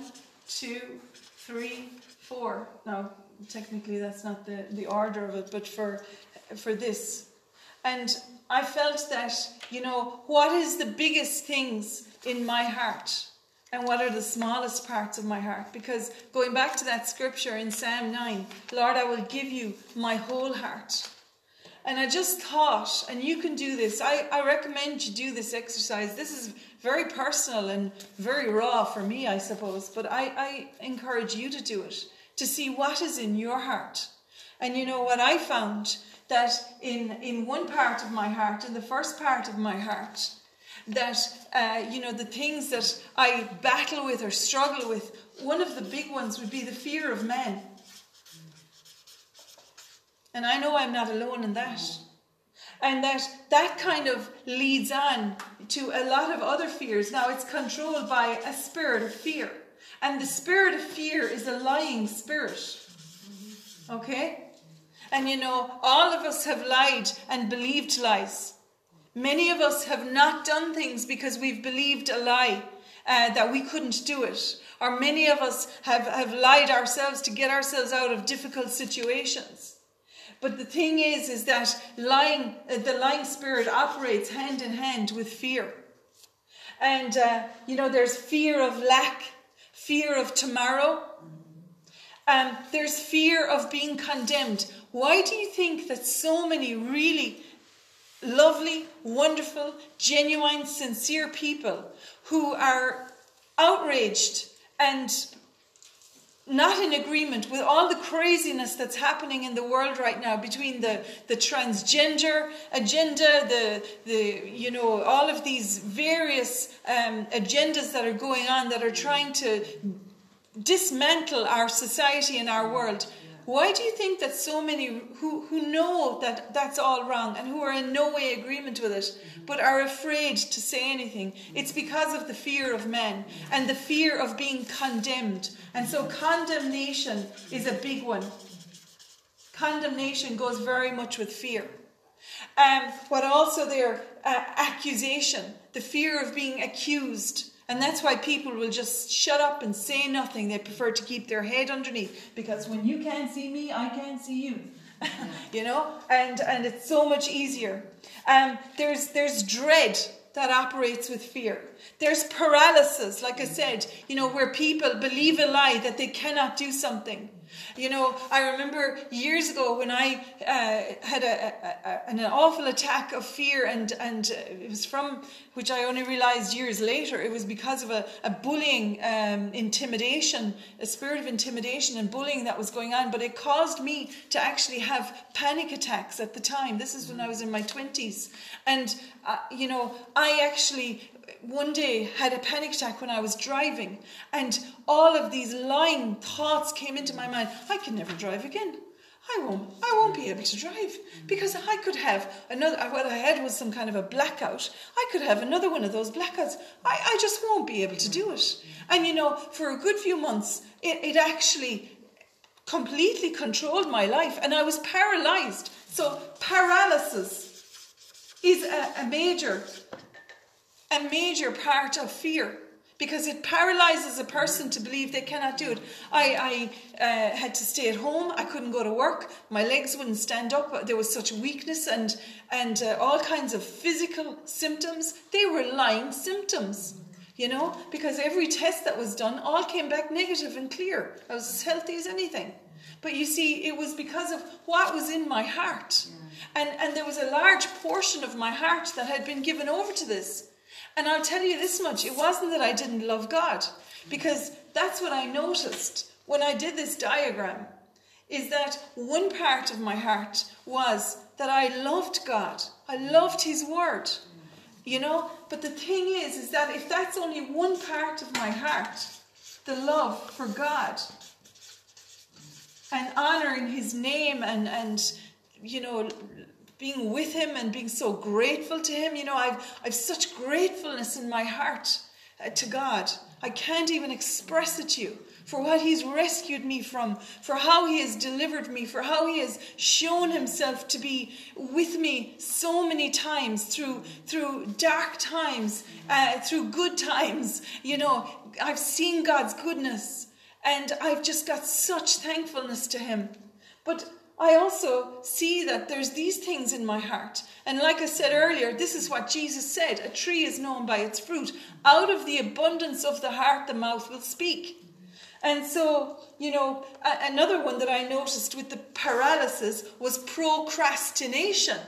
two, three, four. Now, technically, that's not the, the order of it, but for, for this. And I felt that, you know, what is the biggest things in my heart? And what are the smallest parts of my heart? Because going back to that scripture in Psalm 9, Lord, I will give you my whole heart. And I just thought, and you can do this, I, I recommend you do this exercise. This is very personal and very raw for me, I suppose, but I, I encourage you to do it to see what is in your heart. And you know what I found? That in, in one part of my heart, in the first part of my heart, that, uh, you know, the things that I battle with or struggle with, one of the big ones would be the fear of men. And I know I'm not alone in that. And that that kind of leads on to a lot of other fears. Now it's controlled by a spirit of fear. And the spirit of fear is a lying spirit. Okay? And you know, all of us have lied and believed lies. Many of us have not done things because we've believed a lie uh, that we couldn't do it. Or many of us have, have lied ourselves to get ourselves out of difficult situations. But the thing is, is that lying, uh, the lying spirit operates hand in hand with fear. And, uh, you know, there's fear of lack, fear of tomorrow. Um, there's fear of being condemned. Why do you think that so many really lovely, wonderful, genuine, sincere people who are outraged and not in agreement with all the craziness that's happening in the world right now between the, the transgender agenda, the, the you know all of these various um, agendas that are going on that are trying to dismantle our society and our world. Why do you think that so many who, who know that that's all wrong and who are in no way agreement with it, but are afraid to say anything? It's because of the fear of men and the fear of being condemned. And so condemnation is a big one. Condemnation goes very much with fear. Um, what also their uh, accusation, the fear of being accused and that's why people will just shut up and say nothing. They prefer to keep their head underneath because when you can't see me, I can't see you. *laughs* you know, and and it's so much easier. Um, there's there's dread that operates with fear. There's paralysis, like I said, you know, where people believe a lie that they cannot do something. You know, I remember years ago when I uh, had a, a, an awful attack of fear, and, and it was from which I only realized years later it was because of a, a bullying, um, intimidation, a spirit of intimidation and bullying that was going on. But it caused me to actually have panic attacks at the time. This is when I was in my 20s. And, uh, you know, I actually one day had a panic attack when I was driving, and all of these lying thoughts came into my mind. I can never drive again. I won't. I won't be able to drive because I could have another. What I had was some kind of a blackout. I could have another one of those blackouts. I, I just won't be able to do it. And you know, for a good few months, it, it actually completely controlled my life, and I was paralyzed. So paralysis is a, a major a major part of fear because it paralyzes a person to believe they cannot do it. I, I uh, had to stay at home. I couldn't go to work. My legs wouldn't stand up. There was such weakness and and uh, all kinds of physical symptoms. They were lying symptoms, you know, because every test that was done all came back negative and clear. I was as healthy as anything. But you see, it was because of what was in my heart. And, and there was a large portion of my heart that had been given over to this. And I'll tell you this much it wasn't that I didn't love God, because that's what I noticed when I did this diagram. Is that one part of my heart was that I loved God, I loved His Word, you know. But the thing is, is that if that's only one part of my heart, the love for God and honoring His name and and you know being with him and being so grateful to him. You know, I've, I've such gratefulness in my heart uh, to God. I can't even express it to you for what he's rescued me from, for how he has delivered me, for how he has shown himself to be with me so many times through through dark times, uh, through good times. You know, I've seen God's goodness, and I've just got such thankfulness to him. But I also see that there's these things in my heart. And like I said earlier, this is what Jesus said a tree is known by its fruit. Out of the abundance of the heart, the mouth will speak. And so, you know, another one that I noticed with the paralysis was procrastination,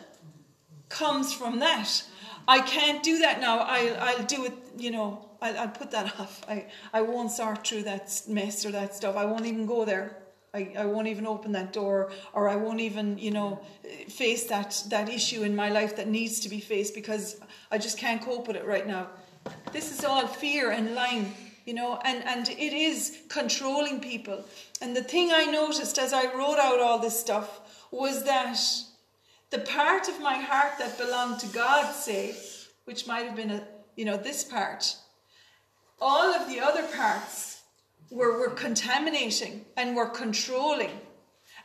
comes from that. I can't do that now. I'll, I'll do it, you know, I'll, I'll put that *laughs* off. I, I won't sort through that mess or that stuff. I won't even go there. I, I won't even open that door or I won't even, you know, face that, that issue in my life that needs to be faced because I just can't cope with it right now. This is all fear and lying, you know, and, and it is controlling people. And the thing I noticed as I wrote out all this stuff was that the part of my heart that belonged to God, say, which might have been a, you know, this part, all of the other parts we're, we're contaminating and we're controlling.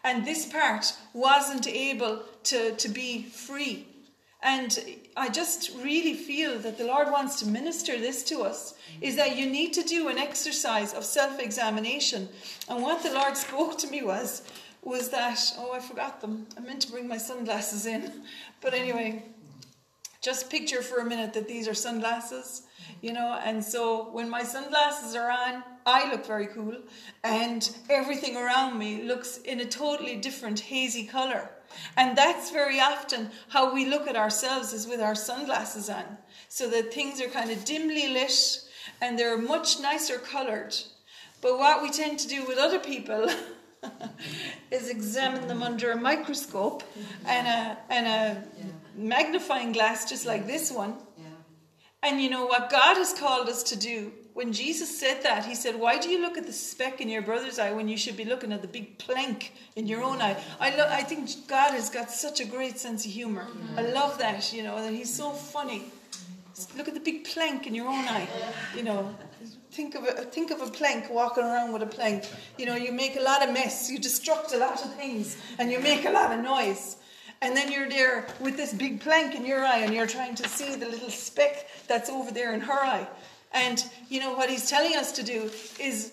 And this part wasn't able to, to be free. And I just really feel that the Lord wants to minister this to us is that you need to do an exercise of self examination. And what the Lord spoke to me was, was that, oh, I forgot them. I meant to bring my sunglasses in. But anyway, just picture for a minute that these are sunglasses, you know, and so when my sunglasses are on, I look very cool, and everything around me looks in a totally different hazy color. And that's very often how we look at ourselves is with our sunglasses on, so that things are kind of dimly lit and they're much nicer colored. But what we tend to do with other people *laughs* is examine them under a microscope and a, and a magnifying glass just like this one. And you know what God has called us to do? When Jesus said that, he said, Why do you look at the speck in your brother's eye when you should be looking at the big plank in your own eye? I, lo- I think God has got such a great sense of humor. I love that, you know, that he's so funny. Look at the big plank in your own eye, you know. Think of a think of a plank walking around with a plank. You know, you make a lot of mess, you destruct a lot of things, and you make a lot of noise. And then you're there with this big plank in your eye and you're trying to see the little speck that's over there in her eye. And you know what he's telling us to do is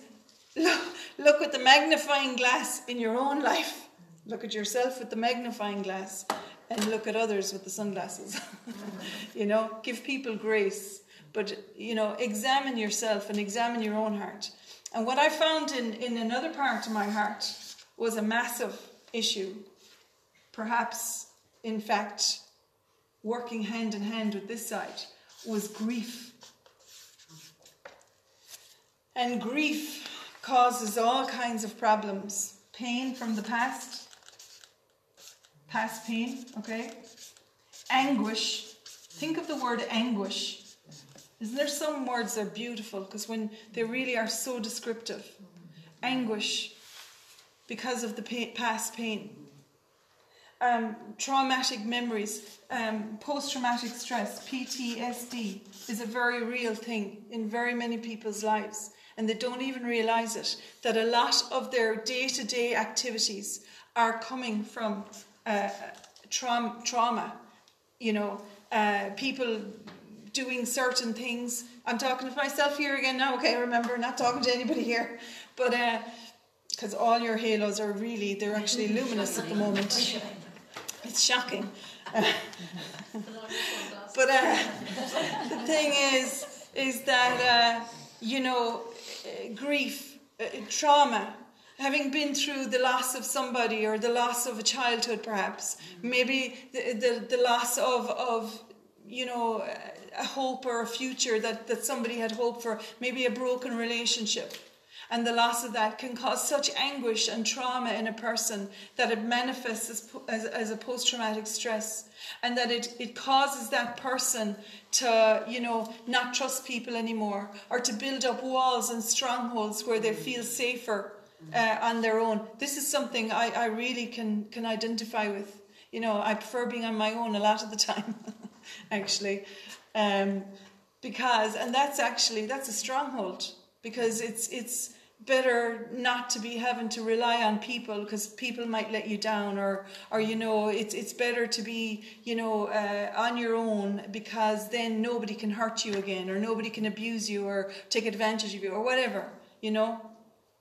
look, look with the magnifying glass in your own life. Look at yourself with the magnifying glass and look at others with the sunglasses. *laughs* you know, give people grace, but you know, examine yourself and examine your own heart. And what I found in, in another part of my heart was a massive issue. Perhaps, in fact, working hand in hand with this side was grief. And grief causes all kinds of problems pain from the past, past pain, okay? Anguish. Think of the word anguish. Isn't there some words that are beautiful because when they really are so descriptive? Anguish because of the pain, past pain. Um, traumatic memories, um, post traumatic stress, PTSD, is a very real thing in very many people's lives. And they don't even realize it that a lot of their day to day activities are coming from uh, trauma, trauma. You know, uh, people doing certain things. I'm talking to myself here again now, okay, remember, not talking to anybody here. But because uh, all your halos are really, they're actually luminous at the moment. It's shocking. Uh, *laughs* but uh, the thing is, is that, uh, you know, grief, uh, trauma, having been through the loss of somebody or the loss of a childhood perhaps maybe the, the, the loss of, of you know a hope or a future that, that somebody had hoped for, maybe a broken relationship. And the loss of that can cause such anguish and trauma in a person that it manifests as, as, as a post traumatic stress. And that it, it causes that person to, you know, not trust people anymore or to build up walls and strongholds where they feel safer uh, on their own. This is something I, I really can, can identify with. You know, I prefer being on my own a lot of the time, *laughs* actually. Um, because, and that's actually, that's a stronghold because it's, it's better not to be having to rely on people because people might let you down or, or, you know, it's, it's better to be, you know, uh, on your own because then nobody can hurt you again or nobody can abuse you or take advantage of you or whatever, you know.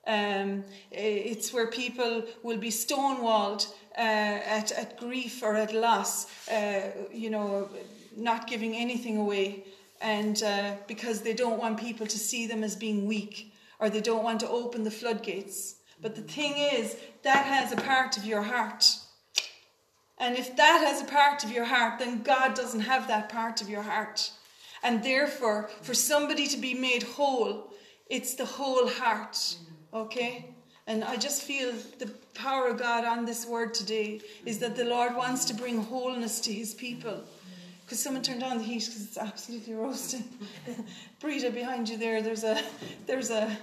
Um, it's where people will be stonewalled uh, at, at grief or at loss, uh, you know, not giving anything away, and uh, because they don't want people to see them as being weak or they don't want to open the floodgates. But the thing is, that has a part of your heart. And if that has a part of your heart, then God doesn't have that part of your heart. And therefore, for somebody to be made whole, it's the whole heart. Okay? And I just feel the power of God on this word today is that the Lord wants to bring wholeness to his people. Because someone turned on the heat because it's absolutely roasting. *laughs* Brita, behind you there, there's a there's a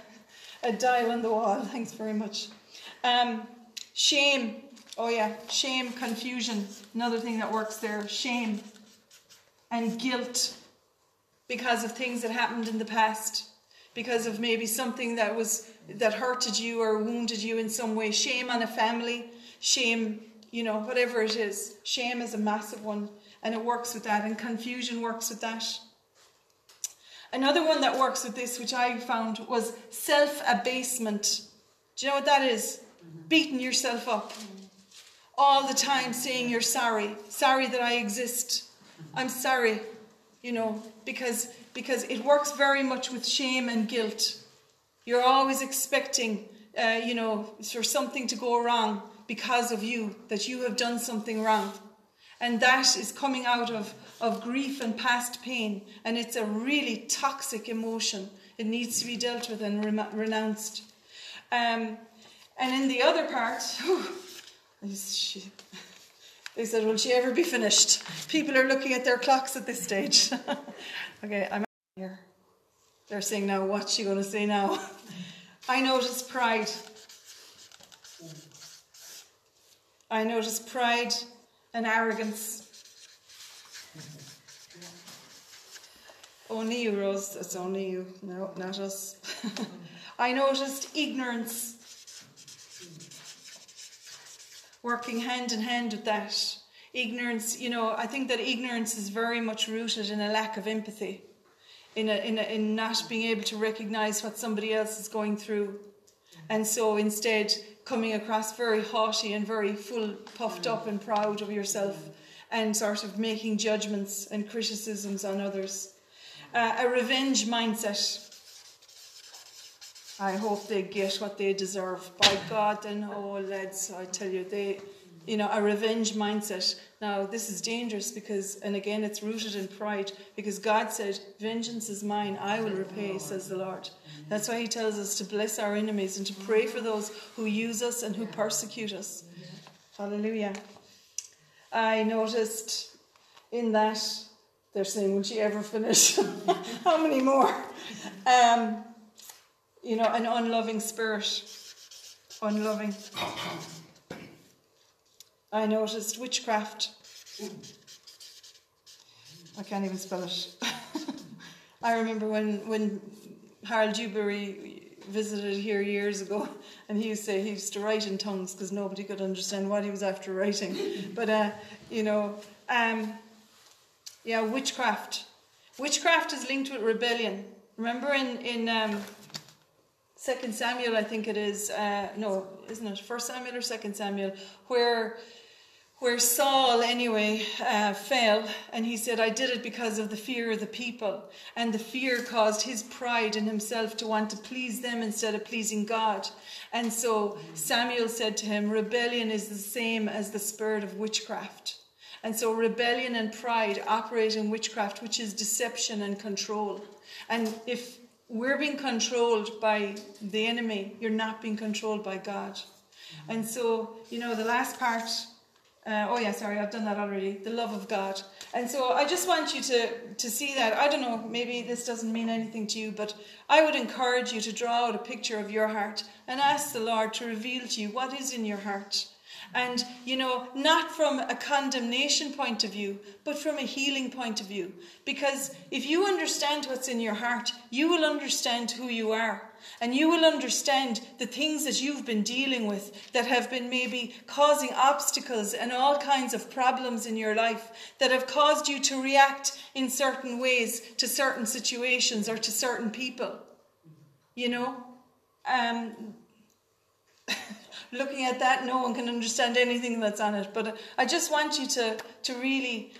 a dial on the wall. Thanks very much. Um, shame. Oh yeah, shame, confusion. Another thing that works there. Shame and guilt because of things that happened in the past, because of maybe something that was that hurted you or wounded you in some way. Shame on a family. Shame, you know, whatever it is. Shame is a massive one and it works with that, and confusion works with that. Another one that works with this, which I found, was self abasement. Do you know what that is? Mm-hmm. Beating yourself up. All the time saying you're sorry. Sorry that I exist. I'm sorry. You know, because because it works very much with shame and guilt. You're always expecting, uh, you know, for something to go wrong because of you, that you have done something wrong. And that is coming out of, of grief and past pain. And it's a really toxic emotion. It needs to be dealt with and re- renounced. Um, and in the other part, whew, they said, Will she ever be finished? People are looking at their clocks at this stage. *laughs* okay, I'm here. They're saying now, what's she going to say now? *laughs* I notice pride. I notice pride and arrogance. Only you, Rose. It's only you. No, not us. *laughs* I noticed ignorance working hand in hand with that. Ignorance, you know, I think that ignorance is very much rooted in a lack of empathy, in, a, in, a, in not being able to recognize what somebody else is going through. And so instead, coming across very haughty and very full, puffed up and proud of yourself, and sort of making judgments and criticisms on others. Uh, a revenge mindset. I hope they get what they deserve. By God, then, oh, lads, I tell you, they, you know, a revenge mindset. Now, this is dangerous because, and again, it's rooted in pride because God said, Vengeance is mine, I will repay, says the Lord. That's why He tells us to bless our enemies and to pray for those who use us and who persecute us. Hallelujah. I noticed in that they're saying, Will she ever finish? *laughs* How many more? Um, you know, an unloving spirit. Unloving. I noticed witchcraft. I can't even spell it. *laughs* I remember when, when Harold Dewberry visited here years ago, *laughs* and he used to say he used to write in tongues because nobody could understand what he was after writing. *laughs* But, uh, you know, um, yeah, witchcraft. Witchcraft is linked with rebellion. Remember in, in um, Second Samuel, I think it is, uh, no, isn't it? First Samuel or Second Samuel, where where Saul, anyway, uh, fell, and he said, I did it because of the fear of the people. And the fear caused his pride in himself to want to please them instead of pleasing God. And so Samuel said to him, Rebellion is the same as the spirit of witchcraft. And so rebellion and pride operate in witchcraft, which is deception and control. And if we're being controlled by the enemy, you're not being controlled by God. And so, you know, the last part uh, oh yeah, sorry, I've done that already. The love of God. And so I just want you to, to see that. I don't know, maybe this doesn't mean anything to you, but I would encourage you to draw out a picture of your heart and ask the Lord to reveal to you what is in your heart. And, you know, not from a condemnation point of view, but from a healing point of view. Because if you understand what's in your heart, you will understand who you are. And you will understand the things that you've been dealing with that have been maybe causing obstacles and all kinds of problems in your life that have caused you to react in certain ways to certain situations or to certain people. You know? Um, *laughs* looking at that, no one can understand anything that's on it. But I just want you to, to really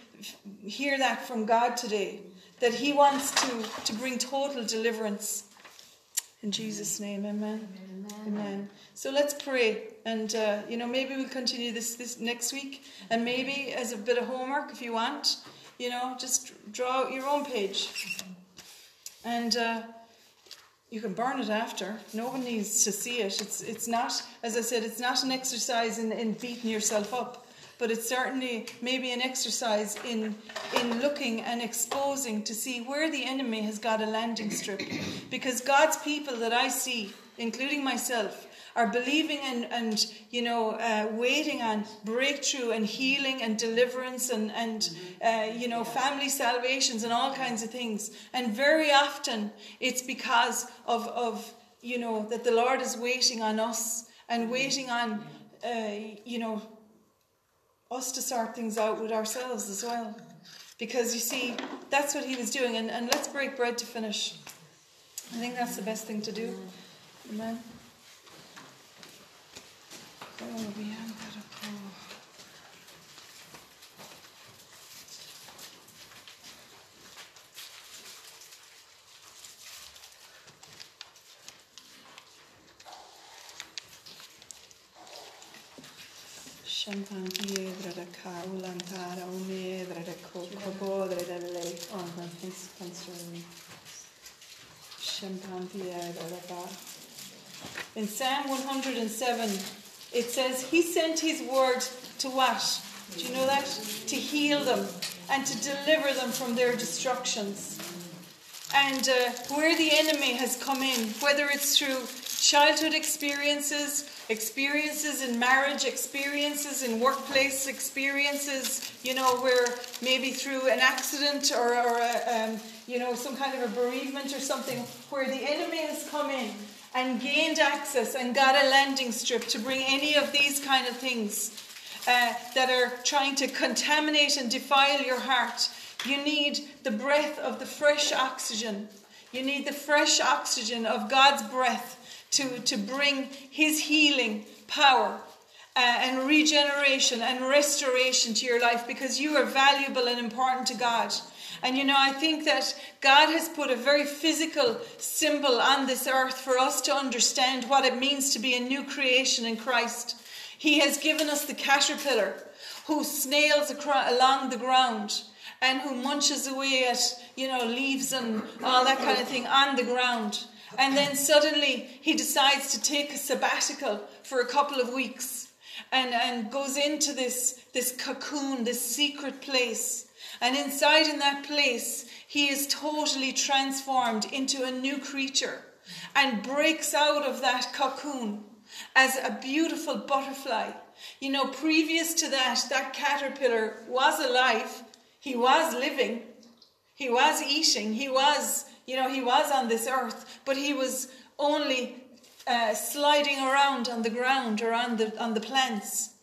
hear that from God today that He wants to, to bring total deliverance in Jesus' name, amen. Amen. amen. So let's pray, and uh, you know maybe we'll continue this this next week, and maybe as a bit of homework, if you want, you know, just draw out your own page, and uh, you can burn it after. No one needs to see it. It's it's not, as I said, it's not an exercise in, in beating yourself up but it's certainly maybe an exercise in in looking and exposing to see where the enemy has got a landing strip because god's people that i see including myself are believing and, and you know uh, waiting on breakthrough and healing and deliverance and, and uh, you know family salvations and all kinds of things and very often it's because of, of you know that the lord is waiting on us and waiting on uh, you know us to sort things out with ourselves as well. Because you see, that's what he was doing. And, and let's break bread to finish. I think that's the best thing to do. Amen. Oh, we have got a Shampan piedra da caulantara unedra da cocobodre da lei on Shampan piedra da ba. In Psalm 107, it says, He sent His word to what? Do you know that? To heal them and to deliver them from their destructions. And uh, where the enemy has come in, whether it's through childhood experiences, experiences in marriage, experiences in workplace, experiences, you know, where maybe through an accident or, or a, um, you know, some kind of a bereavement or something, where the enemy has come in and gained access and got a landing strip to bring any of these kind of things uh, that are trying to contaminate and defile your heart. You need the breath of the fresh oxygen. You need the fresh oxygen of God's breath to, to bring His healing power uh, and regeneration and restoration to your life because you are valuable and important to God. And you know, I think that God has put a very physical symbol on this earth for us to understand what it means to be a new creation in Christ. He has given us the caterpillar who snails along the ground and who munches away at, you know, leaves and all that kind of thing on the ground. And then suddenly he decides to take a sabbatical for a couple of weeks and, and goes into this, this cocoon, this secret place. And inside in that place, he is totally transformed into a new creature and breaks out of that cocoon as a beautiful butterfly. You know, previous to that, that caterpillar was alive, he was living, he was eating, he was you know, he was on this earth, but he was only uh, sliding around on the ground or on the, on the plants.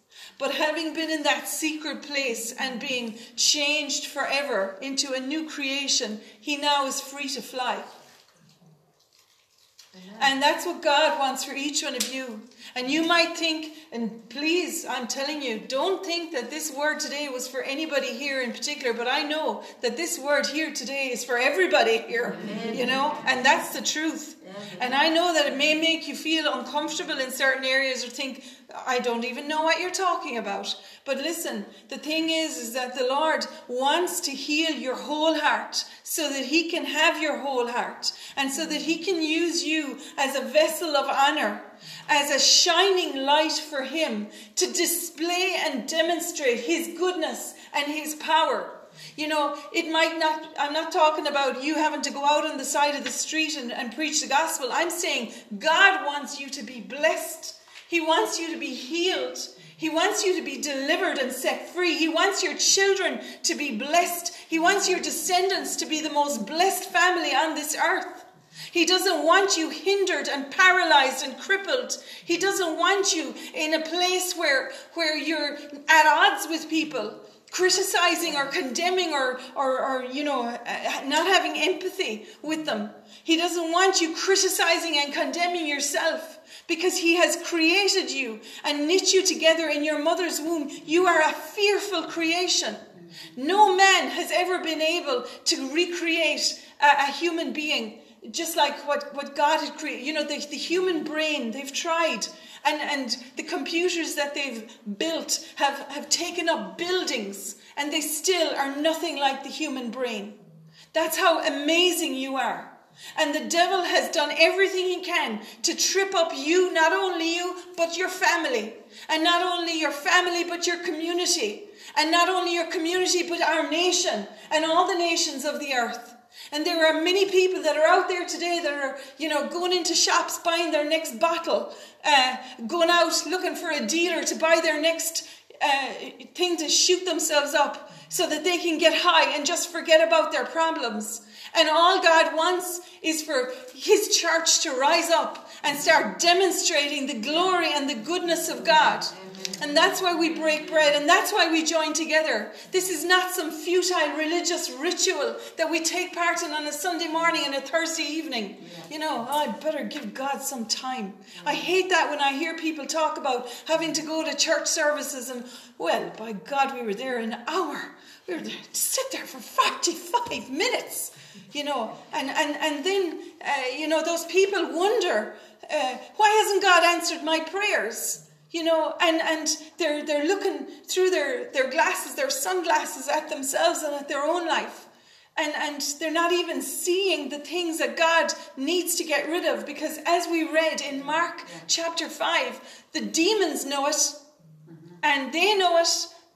But having been in that secret place and being changed forever into a new creation, he now is free to fly. And that's what God wants for each one of you. And you might think, and please, I'm telling you, don't think that this word today was for anybody here in particular, but I know that this word here today is for everybody here, you know, and that's the truth. And I know that it may make you feel uncomfortable in certain areas or think, I don't even know what you're talking about. But listen, the thing is, is that the Lord wants to heal your whole heart so that He can have your whole heart and so that He can use you as a vessel of honor, as a shining light for Him to display and demonstrate His goodness and His power. You know, it might not, I'm not talking about you having to go out on the side of the street and, and preach the gospel. I'm saying God wants you to be blessed. He wants you to be healed. He wants you to be delivered and set free. He wants your children to be blessed. He wants your descendants to be the most blessed family on this earth. He doesn't want you hindered and paralyzed and crippled. He doesn't want you in a place where, where you're at odds with people criticizing or condemning or, or, or, you know, uh, not having empathy with them. He doesn't want you criticizing and condemning yourself because He has created you and knit you together in your mother's womb. You are a fearful creation. No man has ever been able to recreate a, a human being just like what, what God had created. You know, the, the human brain, they've tried and, and the computers that they've built have, have taken up buildings and they still are nothing like the human brain. That's how amazing you are. And the devil has done everything he can to trip up you, not only you, but your family. And not only your family, but your community. And not only your community, but our nation and all the nations of the earth. And there are many people that are out there today that are, you know, going into shops buying their next bottle, uh, going out looking for a dealer to buy their next uh, thing to shoot themselves up so that they can get high and just forget about their problems. And all God wants is for His church to rise up and start demonstrating the glory and the goodness of God. And that's why we break bread and that's why we join together. This is not some futile religious ritual that we take part in on a Sunday morning and a Thursday evening. You know, oh, I'd better give God some time. I hate that when I hear people talk about having to go to church services and, well, by God, we were there an hour. We were there to sit there for 45 minutes, you know, and, and, and then, uh, you know, those people wonder, uh, why hasn't God answered my prayers? You know, and, and they're, they're looking through their, their glasses, their sunglasses at themselves and at their own life. And, and they're not even seeing the things that God needs to get rid of because, as we read in Mark chapter 5, the demons know it mm-hmm. and they know it.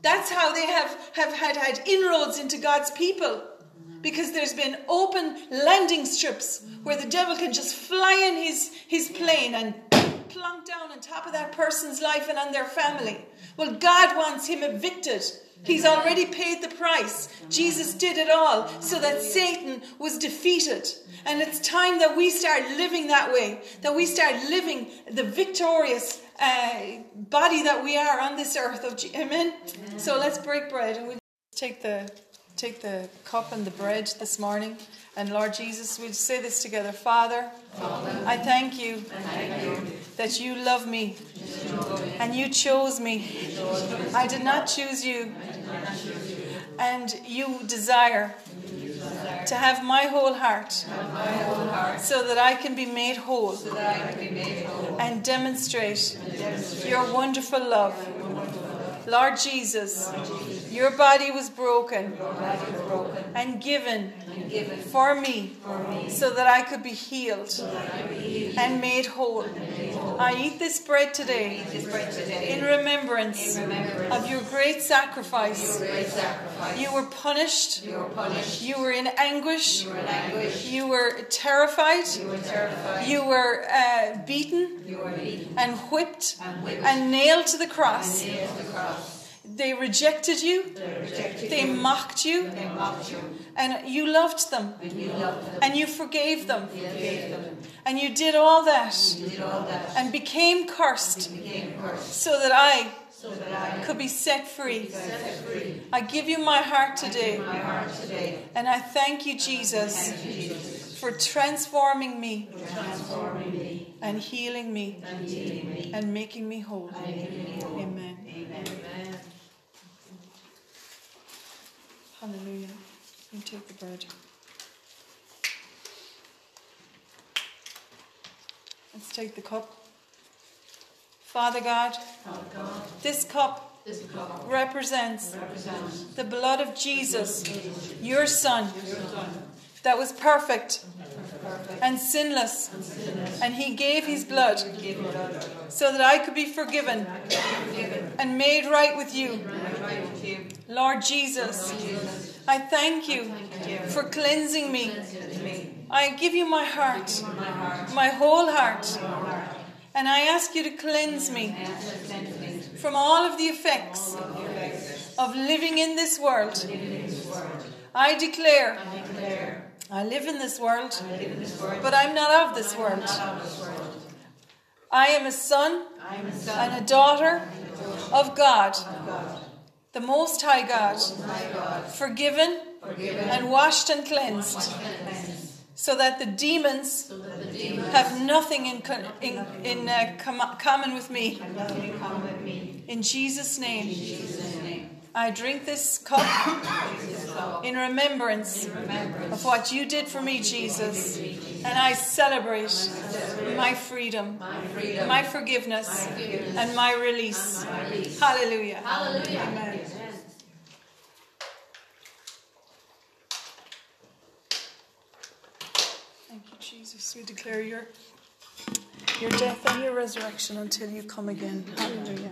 That's how they have, have had, had inroads into God's people because there's been open landing strips where the devil can just fly in his, his plane and plunk down on top of that person's life and on their family. Well, God wants him evicted. He's already paid the price. Jesus did it all so that Satan was defeated. And it's time that we start living that way, that we start living the victorious uh, body that we are on this earth. Of G- Amen? Amen. So let's break bread and we'll take the, take the cup and the bread this morning. And Lord Jesus, we'll say this together. Father, I thank you, that you love me and you chose me. I did not choose you. And you desire to have my whole heart so that I can be made whole and demonstrate your wonderful love. Lord Jesus, your body was broken and given and given for me for me, so that I could be healed and made whole. I eat this bread today this bread today in remembrance remembrance of your great sacrifice. great sacrifice. You were punished, You were punished, you were in anguish, you were in anguish, you were terrified, you were terrified, you were uh, beaten you were beaten and whipped and whipped and nailed to the cross. And. They rejected you, They rejected they you, mocked you, they mocked you, and you loved them, and you loved them, and you forgave them, you them, and you did all that you did all that, and became cursed became cursed, so that I so that I could be set free. set free. I give you my heart today, My heart today, and I thank you, Jesus, Jesus, for transforming me transforming me and healing me and healing me, and making me whole. making me whole. Amen. Amen. Hallelujah. You take the bread. Let's take the cup. Father God, Father God, this cup this cup represents represents the blood of Jesus, your Son, that was perfect and sinless. And He gave His blood so that I could be forgiven and made right with you. right with you. Lord Jesus, I thank you for cleansing me. I give you my heart, My whole heart, and I ask you to cleanse me from all of the effects of living in this world. I declare I live in this world, in this world, but I'm not of this world. I am a son and a daughter of God, the Most High God, forgiven and washed and cleansed, so that the demons have nothing in, in, in uh, com- common with me. In Jesus' name, I drink this cup in remembrance of what you did for me, Jesus. And I celebrate my freedom, my forgiveness, and my release. Hallelujah. Hallelujah. Amen. Thank you, Jesus. We declare your, your death and your resurrection until you come again. Hallelujah.